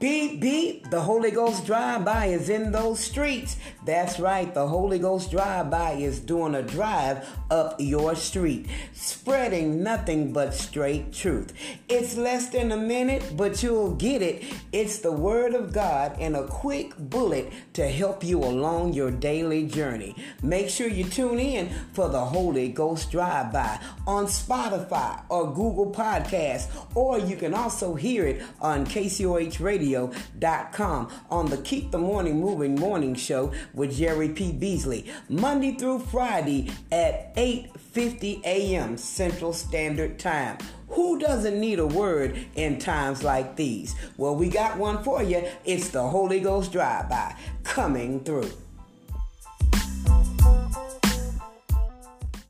Beep, beep, the Holy Ghost drive-by is in those streets. That's right, the Holy Ghost drive-by is doing a drive up your street, spreading nothing but straight truth. It's less than a minute, but you'll get it. It's the Word of God and a quick bullet to help you along your daily journey. Make sure you tune in for the Holy Ghost drive-by on Spotify or Google Podcasts, or you can also hear it on KCOH Radio radio.com on the Keep the Morning Moving Morning Show with Jerri P. Beasley, Monday through Friday at 8:50 a.m. Central Standard Time. Who doesn't need a word in times like these? Well, we got one for you. It's the Holy Ghost Drive-By coming through.